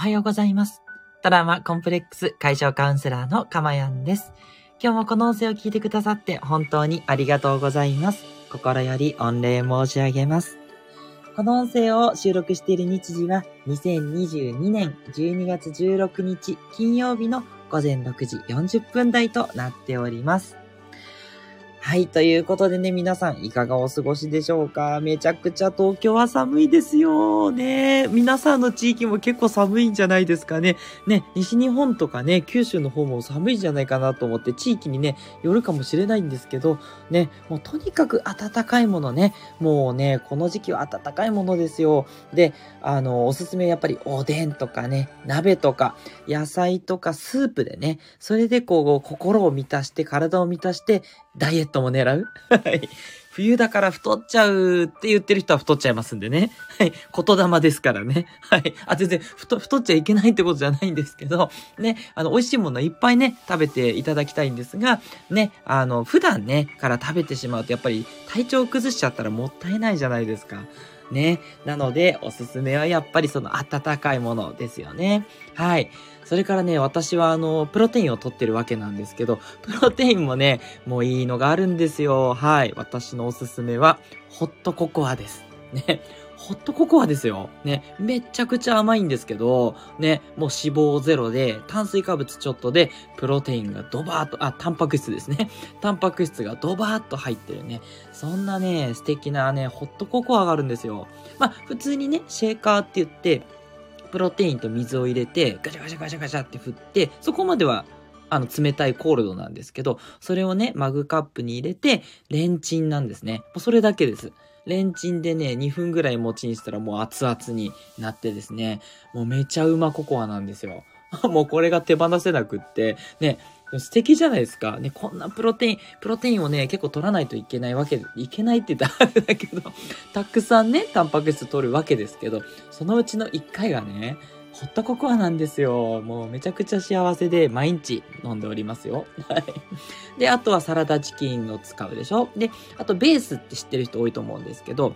はようございます。トラウマコンプレックス解消カウンセラーのかまやんです。今日もこの音声を聞いてくださって本当にありがとうございます。心より御礼申し上げます。この音声を収録している日時は2022年12月16日金曜日の午前6時40分台となっております。はい。ということでね、皆さんいかがお過ごしでしょうか？めちゃくちゃ東京は寒いですよ。ね。皆さんの地域も結構寒いんじゃないですかね。ね、西日本とかね、九州の方も寒いんじゃないかなと思って、地域にね、よるかもしれないんですけど、ね、もうとにかく暖かいものね、もうね、この時期は暖かいものですよ。で、あの、おすすめやっぱりおでんとかね、鍋とか、野菜とかスープでね、それでこう、心を満たして、体を満たして、ダイエットも狙うはい。冬だから太っちゃうって言ってる人は太っちゃいますんでね。はい。言霊ですからね。はい。あ、全然太、太っちゃいけないってことじゃないんですけど、ね。あの、美味しいものいっぱいね、食べていただきたいんですが、ね。あの、普段ね、から食べてしまうと、やっぱり体調を崩しちゃったらもったいないじゃないですか。ね。なので、おすすめはやっぱりその温かいものですよね。はい。それからね、私はあの、プロテインを取ってるわけなんですけど、プロテインもね、もういいのがあるんですよ。はい。私のおすすめは、ホットココアです。ね。ホットココアですよ。ね。めちゃくちゃ甘いんですけど、ね。もう脂肪ゼロで、炭水化物ちょっとで、プロテインがドバーっと、あ、タンパク質ですね。タンパク質がドバーっと入ってるね。そんなね、素敵なね、ホットココアがあるんですよ。まあ、普通にね、シェーカーって言って、プロテインと水を入れて、ガチャガチャガチャガチャって振って、そこまでは、あの、冷たいコールドなんですけど、それをね、マグカップに入れて、レンチンなんですね。もうそれだけです。レンチンでね、2分ぐらい持ちにしたらもう熱々になってですね、もうめちゃうまココアなんですよ。もうこれが手放せなくって、ね、素敵じゃないですか。ね、こんなプロテイン、プロテインをね、結構取らないといけないわけ、いけないって言ったらあれだけど、たくさんね、タンパク質取るわけですけど、そのうちの1回がね、ホットココアなんですよ。もうめちゃくちゃ幸せで毎日飲んでおりますよ。はい。で、あとはサラダチキンを使うでしょで、あとベースって知ってる人多いと思うんですけど、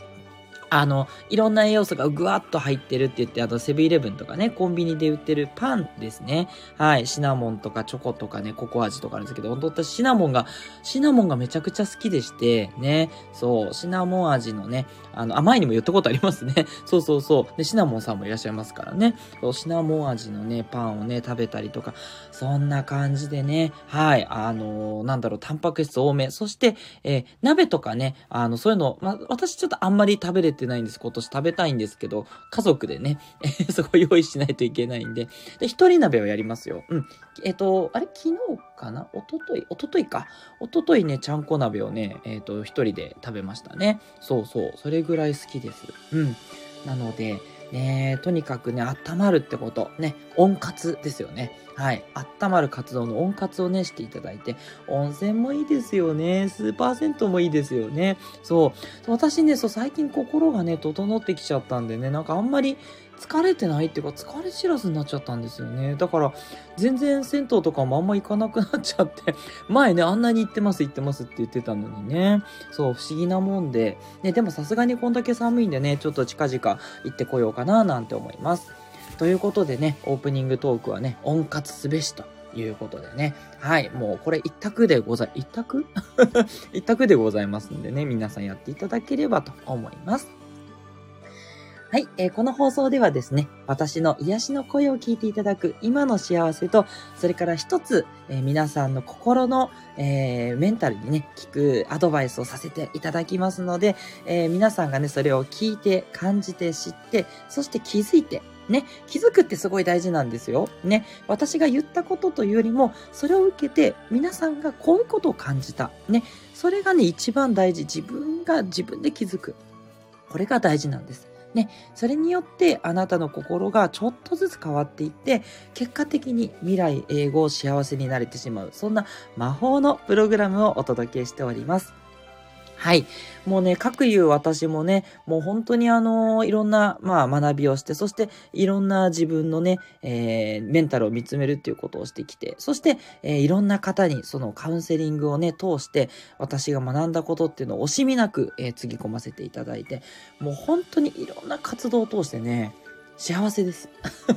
あの、いろんな栄養素がぐわっと入ってるって言って、あとセブンイレブンとかね、コンビニで売ってるパンですね。はい。シナモンとかチョコとかね、ココア味とかあるんですけど、本当私シナモンが、シナモンがめちゃくちゃ好きでして、ね。そう、シナモン味のね、あの、甘いにも言ったことありますね。そうそうそう。で、シナモンさんもいらっしゃいますからね。そう、シナモン味のね、パンをね、食べたりとか、そんな感じでね、はい。あのーなんだろう、タンパク質多め。そして、えー鍋とかね、あの、そういうの、ま、私ちょっとあんまり食べれててないんです。今年食べたいんですけど、家族でね、え そこ用意しないといけないんで。で、一人鍋をやりますよ。うん。えっ、と、あれ？昨日かな？おとといおとといか？おとといね、ちゃんこ鍋をね、えっ、と、一人で食べましたね。そうそう。それぐらい好きです。うん。なので、えーとにかくね、温まるってこと。ね、温活ですよね。はい。温まる活動の温活をね、していただいて、温泉もいいですよね。スーパー銭湯もいいですよね。そう。私ね、そう、最近心がね、整ってきちゃったんでね、なんかあんまり疲れてないっていうか、疲れ知らずになっちゃったんですよね。だから、全然銭湯とかもあんま行かなくなっちゃって、前ね、あんなに行ってます行ってますって言ってたのにね。そう、不思議なもんで。ね、でもさすがにこんだけ寒いんでね、ちょっと近々行ってこようかななんて思います。ということでね、オープニングトークはね、温活すべしということでね。はい、もうこれ一択でござい、一択？一択でございますんでね、皆さんやっていただければと思います。はい、えーこの放送ではですね、私の癒しの声を聞いていただく今の幸せと、それから一つ、えー皆さんの心の、えーメンタルにね、聞くアドバイスをさせていただきますので、え皆さんがね、それを聞いて、感じて、知って、そして気づいて、ね、気づくってすごい大事なんですよ。ね、私が言ったことというよりも、それを受けて、皆さんがこういうことを感じた。ね、それがね、一番大事。自分が自分で気づく。これが大事なんです。ね、それによってあなたの心がちょっとずつ変わっていって、結果的に未来永劫幸せになれてしまう。そんな魔法のプログラムをお届けしております。はい。もうね、各言う私もね、もう本当にあのいろんな、まあ学びをして、そしていろんな自分のね、えーメンタルを見つめるっていうことをしてきて、そして、えーいろんな方にそのカウンセリングをね、通して、私が学んだことっていうのを惜しみなく、えーつぎ込ませていただいて、もう本当にいろんな活動を通してね、幸せです。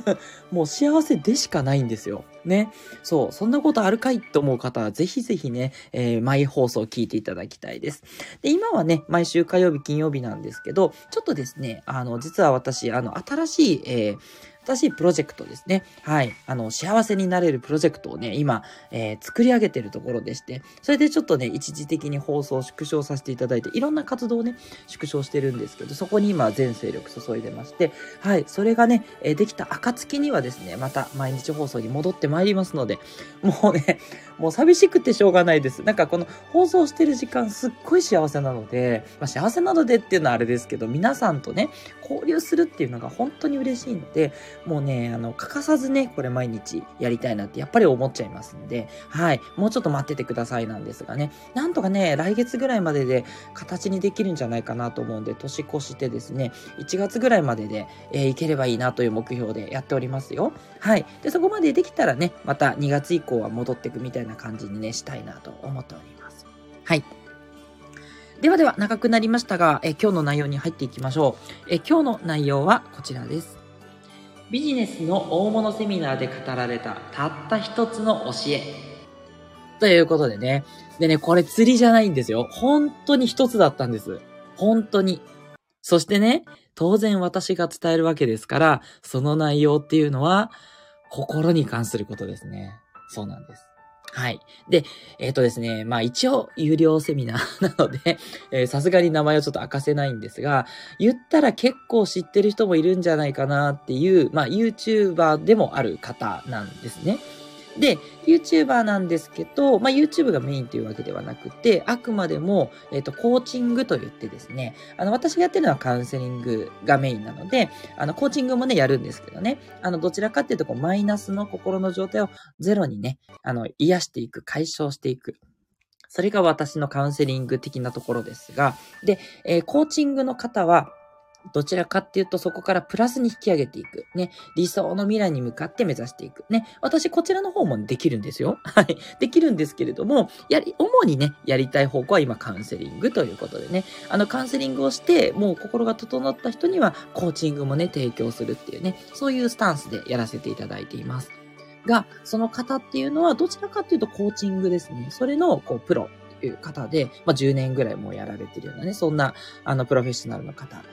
もう幸せでしかないんですよ。ね。そう、そんなことあるかいと思う方は、ぜひぜひね、えー、毎放送聞いていただきたいです。で、今はね、毎週火曜日、金曜日なんですけど、ちょっとですね、あの、実は私、あの、新しい、えー、新しいプロジェクトですね。はい。あの、幸せになれるプロジェクトをね、今、えー、作り上げてるところでして、それでちょっとね、一時的に放送を縮小させていただいて、いろんな活動をね、縮小してるんですけど、そこに今全勢力注いでまして、はい。それがね、えー、できた暁にはですね、また毎日放送に戻ってまいりますので、もうね、もう寂しくてしょうがないです。なんかこの放送してる時間すっごい幸せなので、まあ、幸せなのでっていうのはあれですけど、皆さんとね、交流するっていうのが本当に嬉しいので、もうね、あの、欠かさずね、これ毎日やりたいなってやっぱり思っちゃいますんで、はい、もうちょっと待っててくださいなんですがね、なんとかね、来月ぐらいまでで形にできるんじゃないかなと思うんで、年越してですね、1月ぐらいまでで、えー、いければいいなという目標でやっておりますよ。はい。で、そこまでできたらね、また2月以降は戻っていくみたいな感じにね、したいなと思っております。はい。ではでは長くなりましたが、え今日の内容に入っていきましょう。え今日の内容はこちらです。ビジネスの大物セミナーで語られたたった一つの教え。ということでね。でね、これ釣りじゃないんですよ。本当に一つだったんです。本当に。そしてね、当然私が伝えるわけですから、その内容っていうのは、心に関することですね。そうなんです。はい。で、えっ、ー、とですね、まあ一応有料セミナー なので、さすがに名前をちょっと明かせないんですが、言ったら結構知ってる人もいるんじゃないかなっていう、まあ YouTuber でもある方なんですね。で、YouTuber なんですけど、まあ、YouTube がメインというわけではなくて、あくまでも、えっ、ー、と、コーチングと言ってですね、あの、私がやってるのはカウンセリングがメインなので、あの、コーチングもね、やるんですけどね、あの、どちらかっていうと、こう、マイナスの心の状態をゼロにね、あの、癒していく、解消していく。それが私のカウンセリング的なところですが、で、えー、コーチングの方は、どちらかっていうとそこからプラスに引き上げていく。ね。理想の未来に向かって目指していく。ね。私こちらの方もできるんですよ。はい。できるんですけれども、やり、主にね、やりたい方向は今カウンセリングということでね。あのカウンセリングをして、もう心が整った人にはコーチングもね、提供するっていうね。そういうスタンスでやらせていただいています。が、その方っていうのはどちらかっていうとコーチングですね。それの、こう、プロ。いう方で、まあ、10年ぐらいもうやられてるようなね、そんな、あの、プロフェッショナルの方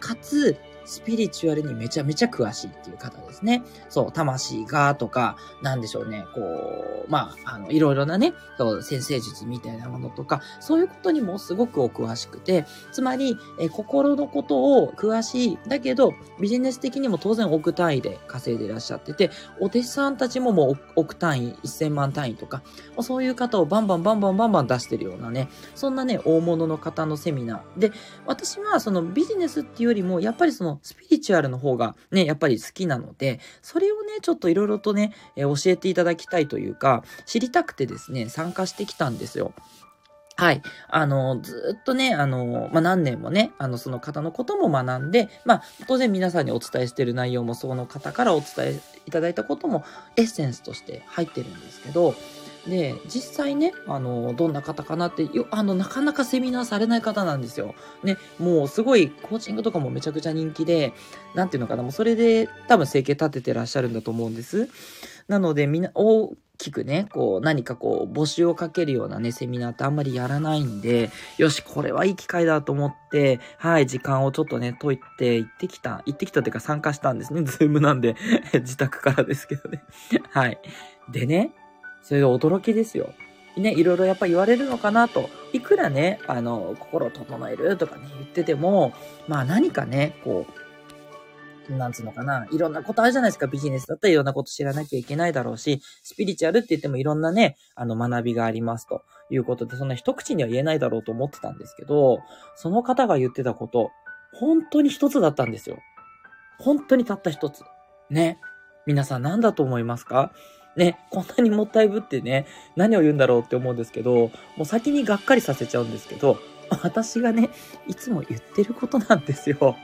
かつ、スピリチュアルにめちゃめちゃ詳しいっていう方ですね。そう、魂がとか、なんでしょうね、こう、まあ、あの、いろいろなね、そう、先生術みたいなものとか、そういうことにもすごくお詳しくて、つまり、え心のことを詳しい、だけど、ビジネス的にも当然億単位で稼いでいらっしゃってて、お弟子さんたちももう億単位、1000万単位とか、そういう方をバンバンバンバンバンバン出してるようなね、そんなね、大物の方のセミナー。で、私はそのビジネスっていうよりも、やっぱりそのスピリチュアルの方がね、やっぱり好きなので、それをね、ちょっといろいろとね、えー、教えていただきたいというか、知りたくてですね、参加してきたんですよ。はい。あの、ずっとね、あの、まあ、何年もね、あの、その方のことも学んで、まあ、当然皆さんにお伝えしてる内容もその方からお伝えいただいたこともエッセンスとして入ってるんですけど、で、実際ね、あの、どんな方かなって、よ、あの、なかなかセミナーされない方なんですよ。ね、もうすごいコーチングとかもめちゃくちゃ人気で、なんていうのかな、もうそれで多分生計立ててらっしゃるんだと思うんです。なので、みんな、大きくね、こう、何かこう、募集をかけるようなね、セミナーってあんまりやらないんで、よし、これはいい機会だと思って、はい、時間をちょっとね、解いて行ってきた、行ってきたっていうか参加したんですね。ズームなんで 自宅からですけどねはい。でね、それで驚きですよ。ね、いろいろやっぱ言われるのかなと。いくらね、あの、心を整えるとかね、言ってても、まあ何かね、こう、なんつうのかな、いろんなことあるじゃないですか。ビジネスだったらいろんなこと知らなきゃいけないだろうし、スピリチュアルって言ってもいろんなね、あの学びがありますということで、そんな一口には言えないだろうと思ってたんですけど、その方が言ってたこと、本当に一つだったんですよ。本当にたった一つ。ね。皆さん何だと思いますか？ね、こんなにもったいぶってね、何を言うんだろうって思うんですけど、もう先にがっかりさせちゃうんですけど、私がね、いつも言ってることなんですよ。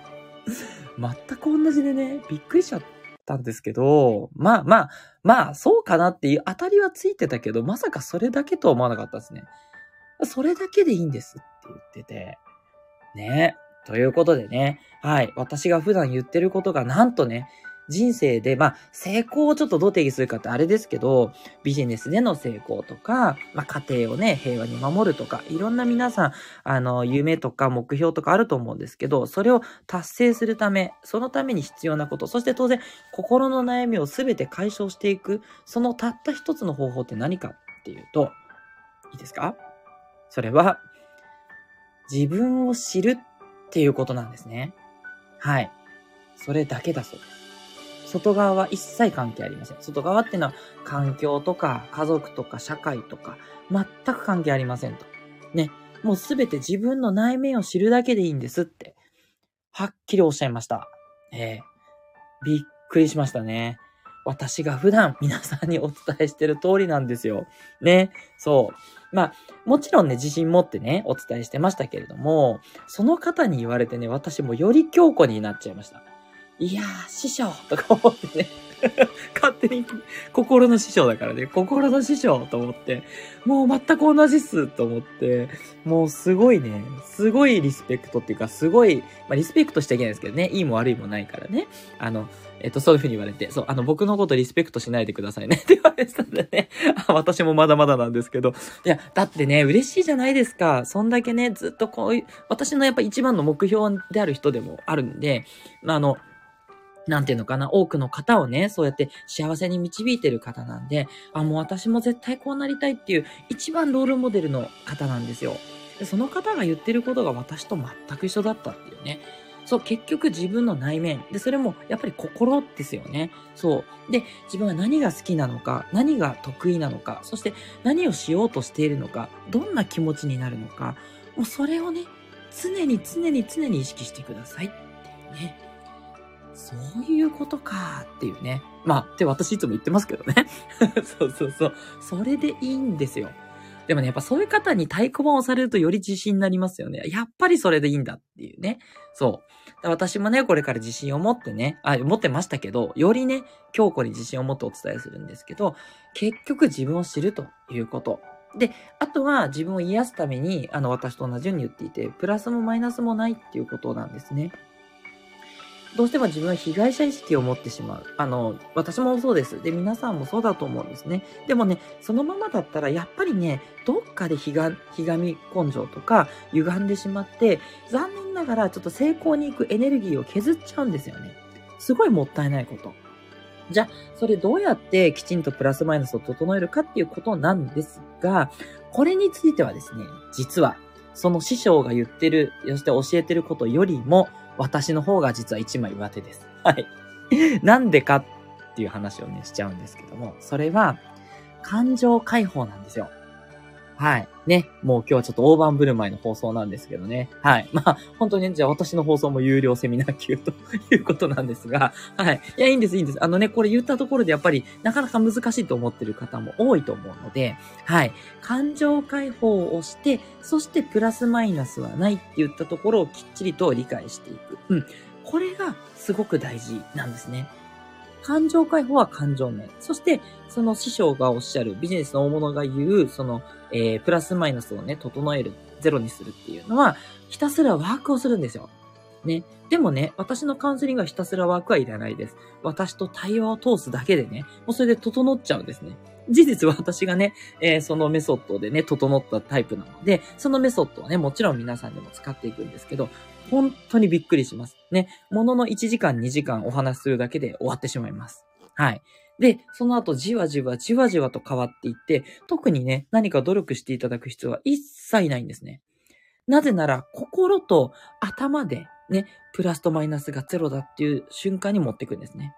全く同じでね、びっくりしちゃったんですけど、まあまあ、まあ、そうかなっていう当たりはついてたけど、まさかそれだけとは思わなかったですね。それだけでいいんですって言ってて、ね。ということでね、はい。私が普段言ってることがなんとね、人生で、まあ、成功をちょっとどう定義するかってあれですけど、ビジネスでの成功とか、まあ、家庭をね、平和に守るとか、いろんな皆さん、あの、夢とか目標とかあると思うんですけど、それを達成するため、そのために必要なこと、そして当然、心の悩みをすべて解消していく、そのたった一つの方法って何かっていうと、いいですか？それは、自分を知るっていうことなんですね。はい。それだけだそうです。外側は一切関係ありません。外側っていうのは環境とか家族とか社会とか全く関係ありませんと。ね。もうすべて自分の内面を知るだけでいいんですって、はっきりおっしゃいました。えー、びっくりしましたね。私が普段皆さんにお伝えしてる通りなんですよ。ね。そう。まあ、もちろんね、自信持ってね、お伝えしてましたけれども、その方に言われてね、私もより強固になっちゃいました。いやー、師匠とか思ってね。勝手に心の師匠だからね、心の師匠と思って、もう全く同じっすと思って、もうすごいね、すごいリスペクトっていうか、すごい、まあリスペクトしちゃいけないですけどね、いいも悪いもないからね。あの、えっと、そういう風に言われて、そう、あの、僕のことリスペクトしないでくださいね って言われてたんでね。私もまだまだなんですけど。いや、だってね、嬉しいじゃないですか。そんだけね、ずっとこういう、私のやっぱ一番の目標である人でもあるんで、まあ、あの、なんていうのかな、多くの方をね、そうやって幸せに導いてる方なんで、あ、もう私も絶対こうなりたいっていう一番ロールモデルの方なんですよ。でその方が言ってることが私と全く一緒だったっていうね。そう、結局自分の内面。で、それもやっぱり心ですよね。そう。で、自分が何が好きなのか、何が得意なのか、そして何をしようとしているのか、どんな気持ちになるのか、もうそれをね、常に常に常に意識してくださいっていうね。そういうことかっていうね。まあ、って私いつも言ってますけどね。そうそうそう。それでいいんですよ。でもね、やっぱそういう方に太鼓判をされるとより自信になりますよね。やっぱりそれでいいんだっていうね。そう。私もね、これから自信を持ってね、あ、持ってましたけど、よりね、強固に自信を持ってお伝えするんですけど、結局自分を知るということ。で、あとは自分を癒すために、あの、私と同じように言っていて、プラスもマイナスもないっていうことなんですね。どうしても自分は被害者意識を持ってしまう。あの、私もそうです。で、皆さんもそうだと思うんですね。でもね、そのままだったら、やっぱりね、どっかでひが、ひがみ根性とか、歪んでしまって、残念ながらちょっと成功に行くエネルギーを削っちゃうんですよね。すごいもったいないこと。じゃあ、それどうやってきちんとプラスマイナスを整えるかっていうことなんですが、これについてはですね、実は、その師匠が言ってる、そして教えてることよりも、私の方が実は一枚上手です。はい。なんでかっていう話をね、しちゃうんですけども、それは、感情解放なんですよ。はい。ね。もう今日はちょっと大盤振る舞いの放送なんですけどね。はい。まあ、本当に、ね、じゃあ私の放送も有料セミナー級ということなんですが、はい。いや、いいんです、いいんです。あのね、これ言ったところでやっぱりなかなか難しいと思ってる方も多いと思うので、はい。感情解放をして、そしてプラスマイナスはないって言ったところをきっちりと理解していく。うん。これがすごく大事なんですね。感情解放は感情面。そして、その師匠がおっしゃる、ビジネスの大物が言う、その、えー、プラスマイナスをね、整える、ゼロにするっていうのは、ひたすらワークをするんですよ。ね。でもね、私のカウンセリングはひたすらワークはいらないです。私と対話を通すだけでね、もうそれで整っちゃうんですね。事実は私がね、えー、そのメソッドでね、整ったタイプなので、そのメソッドはね、もちろん皆さんでも使っていくんですけど、本当にびっくりします。ね。ものの1時間2時間お話しするだけで終わってしまいます。はい。で、その後じわじわじわじわと変わっていって、特にね、何か努力していただく必要は一切ないんですね。なぜなら、心と頭でね、プラスとマイナスがゼロだっていう瞬間に持っていくんですね。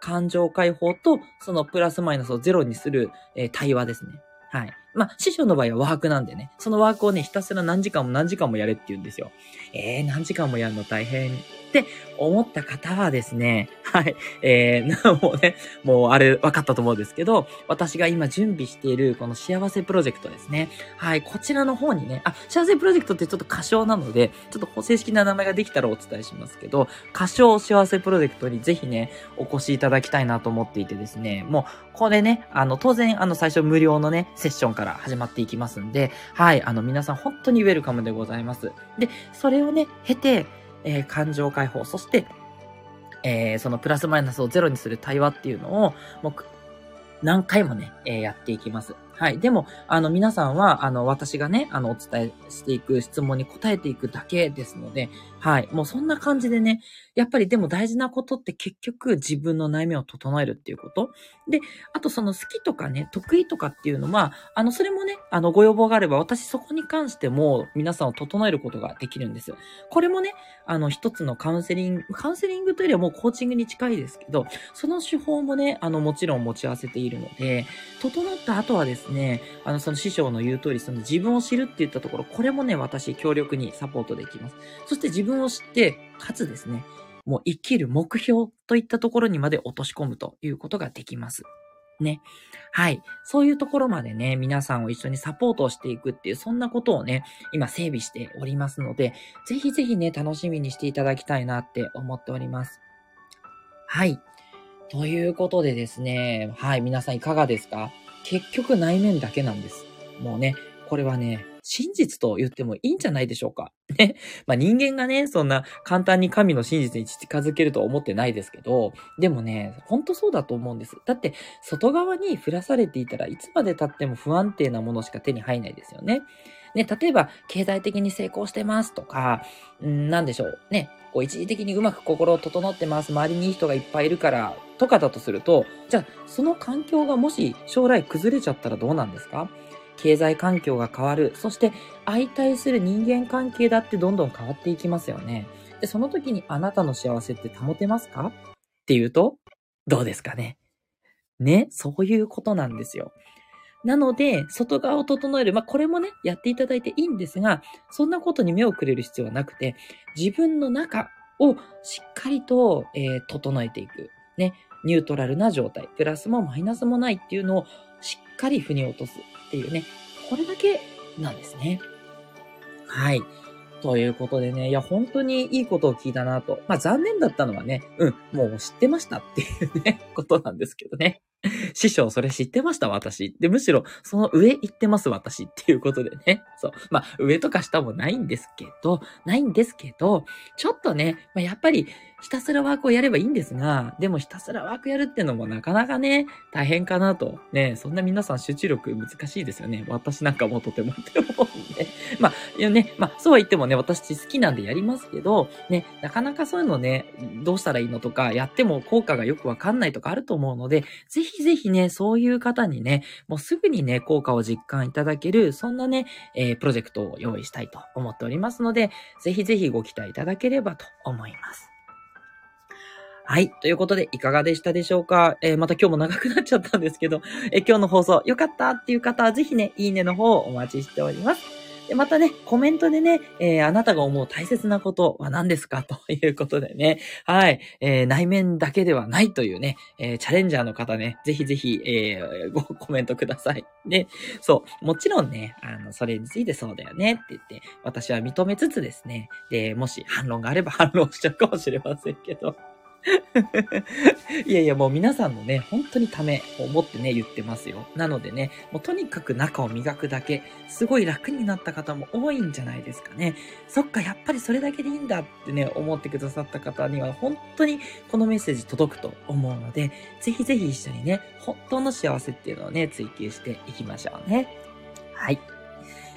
感情解放と、そのプラスマイナスをゼロにする、えー、対話ですね。はい。まあ、師匠の場合はワークなんでね、そのワークをね、ひたすら何時間も何時間もやれって言うんですよ。えー、何時間もやるの大変って思った方はですね、はい、えー、もうね、もうあれ分かったと思うんですけど、私が今準備しているこの幸せプロジェクトですね。はい、こちらの方にね、あ、幸せプロジェクトってちょっと歌唱なので、ちょっと正式な名前ができたらお伝えしますけど、歌唱幸せプロジェクトにぜひね、お越しいただきたいなと思っていてですね、もう、これね、あの、当然、あの、最初無料のね、セッションから始まっていきますんで、はい、あの、皆さん本当にウェルカムでございます。で、それをね、経て、えー、感情解放、そして、えー、そのプラスマイナスをゼロにする対話っていうのを、もう、何回もね、えー、やっていきます。はい。でも、あの、皆さんは、あの、私がね、あの、お伝えしていく質問に答えていくだけですので、はい。もうそんな感じでね、やっぱりでも大事なことって結局自分の悩みを整えるっていうこと。で、あとその好きとかね、得意とかっていうのは、あの、それもね、あの、ご要望があれば私そこに関しても皆さんを整えることができるんですよ。これもね、あの、一つのカウンセリング、カウンセリングというよりはもうコーチングに近いですけど、その手法もね、あの、もちろん持ち合わせているので、整った後はですね、ねあの、その師匠の言う通り、その自分を知るって言ったところ、これもね、私強力にサポートできます。そして自分を知って、かつですね、もう生きる目標といったところにまで落とし込むということができます。ね。はい。そういうところまでね、皆さんを一緒にサポートをしていくっていう、そんなことをね、今整備しておりますので、ぜひぜひね、楽しみにしていただきたいなって思っております。はい。ということでですね、はい、皆さんいかがですか？結局内面だけなんです。もうね、これはね、真実と言ってもいいんじゃないでしょうか。ね。まあ人間がね、そんな簡単に神の真実に近づけるとは思ってないですけど、でもね、ほんとそうだと思うんです。だって、外側に降らされていたらいつまで経っても不安定なものしか手に入らないですよね。ね、例えば、経済的に成功してますとか、んなんでしょう。ね、こう一時的にうまく心を整ってます。周りにいい人がいっぱいいるから、とかだとすると、じゃあ、その環境がもし将来崩れちゃったらどうなんですか？経済環境が変わる。そして相対する人間関係だってどんどん変わっていきますよね。で、その時にあなたの幸せって保てますか？っていうと、どうですかね。ね、そういうことなんですよ。なので、外側を整える。まあ、これもね、やっていただいていいんですが、そんなことに目をくれる必要はなくて、自分の中をしっかりと、えー、整えていく。ね、ニュートラルな状態。プラスもマイナスもないっていうのをしっかり腑に落とす。っていうね、これだけなんですね。はい。ということでね、いや、本当にいいことを聞いたなと。まあ、残念だったのはね、うん、もう知ってましたっていうね、ことなんですけどね。師匠、それ知ってました？私。で、むしろ、その上行ってます私っていうことでね。そう。まあ、上とか下もないんですけど、ないんですけど、ちょっとね、まあ、やっぱり、ひたすらワークをやればいいんですが、でもひたすらワークやるってのもなかなかね、大変かなと。ね、そんな皆さん集中力難しいですよね。私なんかもとてもって思うんで。まあ、いやね、まあ、そうは言ってもね、私好きなんでやりますけど、ね、なかなかそういうのね、どうしたらいいのとか、やっても効果がよくわかんないとかあると思うので、ぜひぜひね、そういう方にね、もうすぐにね、効果を実感いただける、そんなね、えー、プロジェクトを用意したいと思っておりますので、ぜひぜひご期待いただければと思います。はい。ということで、いかがでしたでしょうか？えー、また今日も長くなっちゃったんですけど、えー、今日の放送良かったっていう方は、ぜひね、いいねの方をお待ちしております。で、またね、コメントでね、えー、あなたが思う大切なことは何ですか？ということでね、はい、えー、内面だけではないというね、えー、チャレンジャーの方ね、ぜひぜひ、えー、ごコメントください。で、そう、もちろんね、あの、それについてそうだよねって言って、私は認めつつですね、で、もし反論があれば反論しちゃうかもしれませんけど、いやいや、もう皆さんのね、本当にためを思ってね、言ってますよ。なのでね、もうとにかく中を磨くだけ、すごい楽になった方も多いんじゃないですかね。そっか、やっぱりそれだけでいいんだってね、思ってくださった方には、本当にこのメッセージ届くと思うので、ぜひぜひ一緒にね、本当の幸せっていうのをね、追求していきましょうね。はい。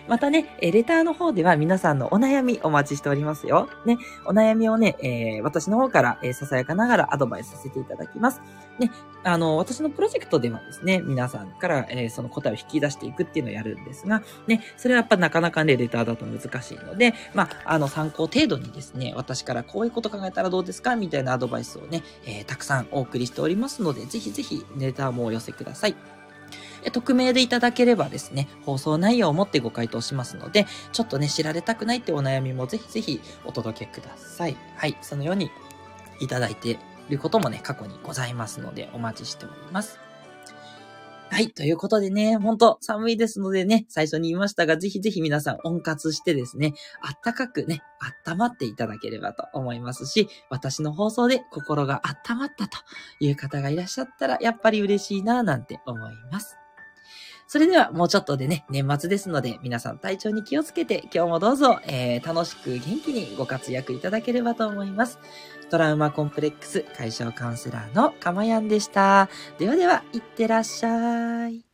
またね、レターの方では皆さんのお悩みお待ちしておりますよ。ね、お悩みをね、えー、私の方から、えー、ささやかながらアドバイスさせていただきます。ね、あの、私のプロジェクトではですね、皆さんから、えー、その答えを引き出していくっていうのをやるんですが、ね、それはやっぱなかなかね、レターだと難しいので、まあ、あの、参考程度にですね、私からこういうこと考えたらどうですかみたいなアドバイスをね、え、たくさんお送りしておりますので、ぜひぜひレターもお寄せください。匿名でいただければですね、放送内容をもってご回答しますので、ちょっとね、知られたくないってお悩みもぜひぜひお届けください。はい、そのようにいただいていることもね、過去にございますので、お待ちしております。はい。ということでね、ほんと寒いですのでね、最初に言いましたが、ぜひぜひ皆さん温活してですね、あったかくね、温まっていただければと思いますし、私の放送で心が温まったという方がいらっしゃったら、やっぱり嬉しいなぁ、なんて思います。それではもうちょっとでね、年末ですので、皆さん体調に気をつけて、今日もどうぞ、えー、楽しく元気にご活躍いただければと思います。トラウマコンプレックス解消カウンセラーのかまやんでした。ではでは、いってらっしゃい。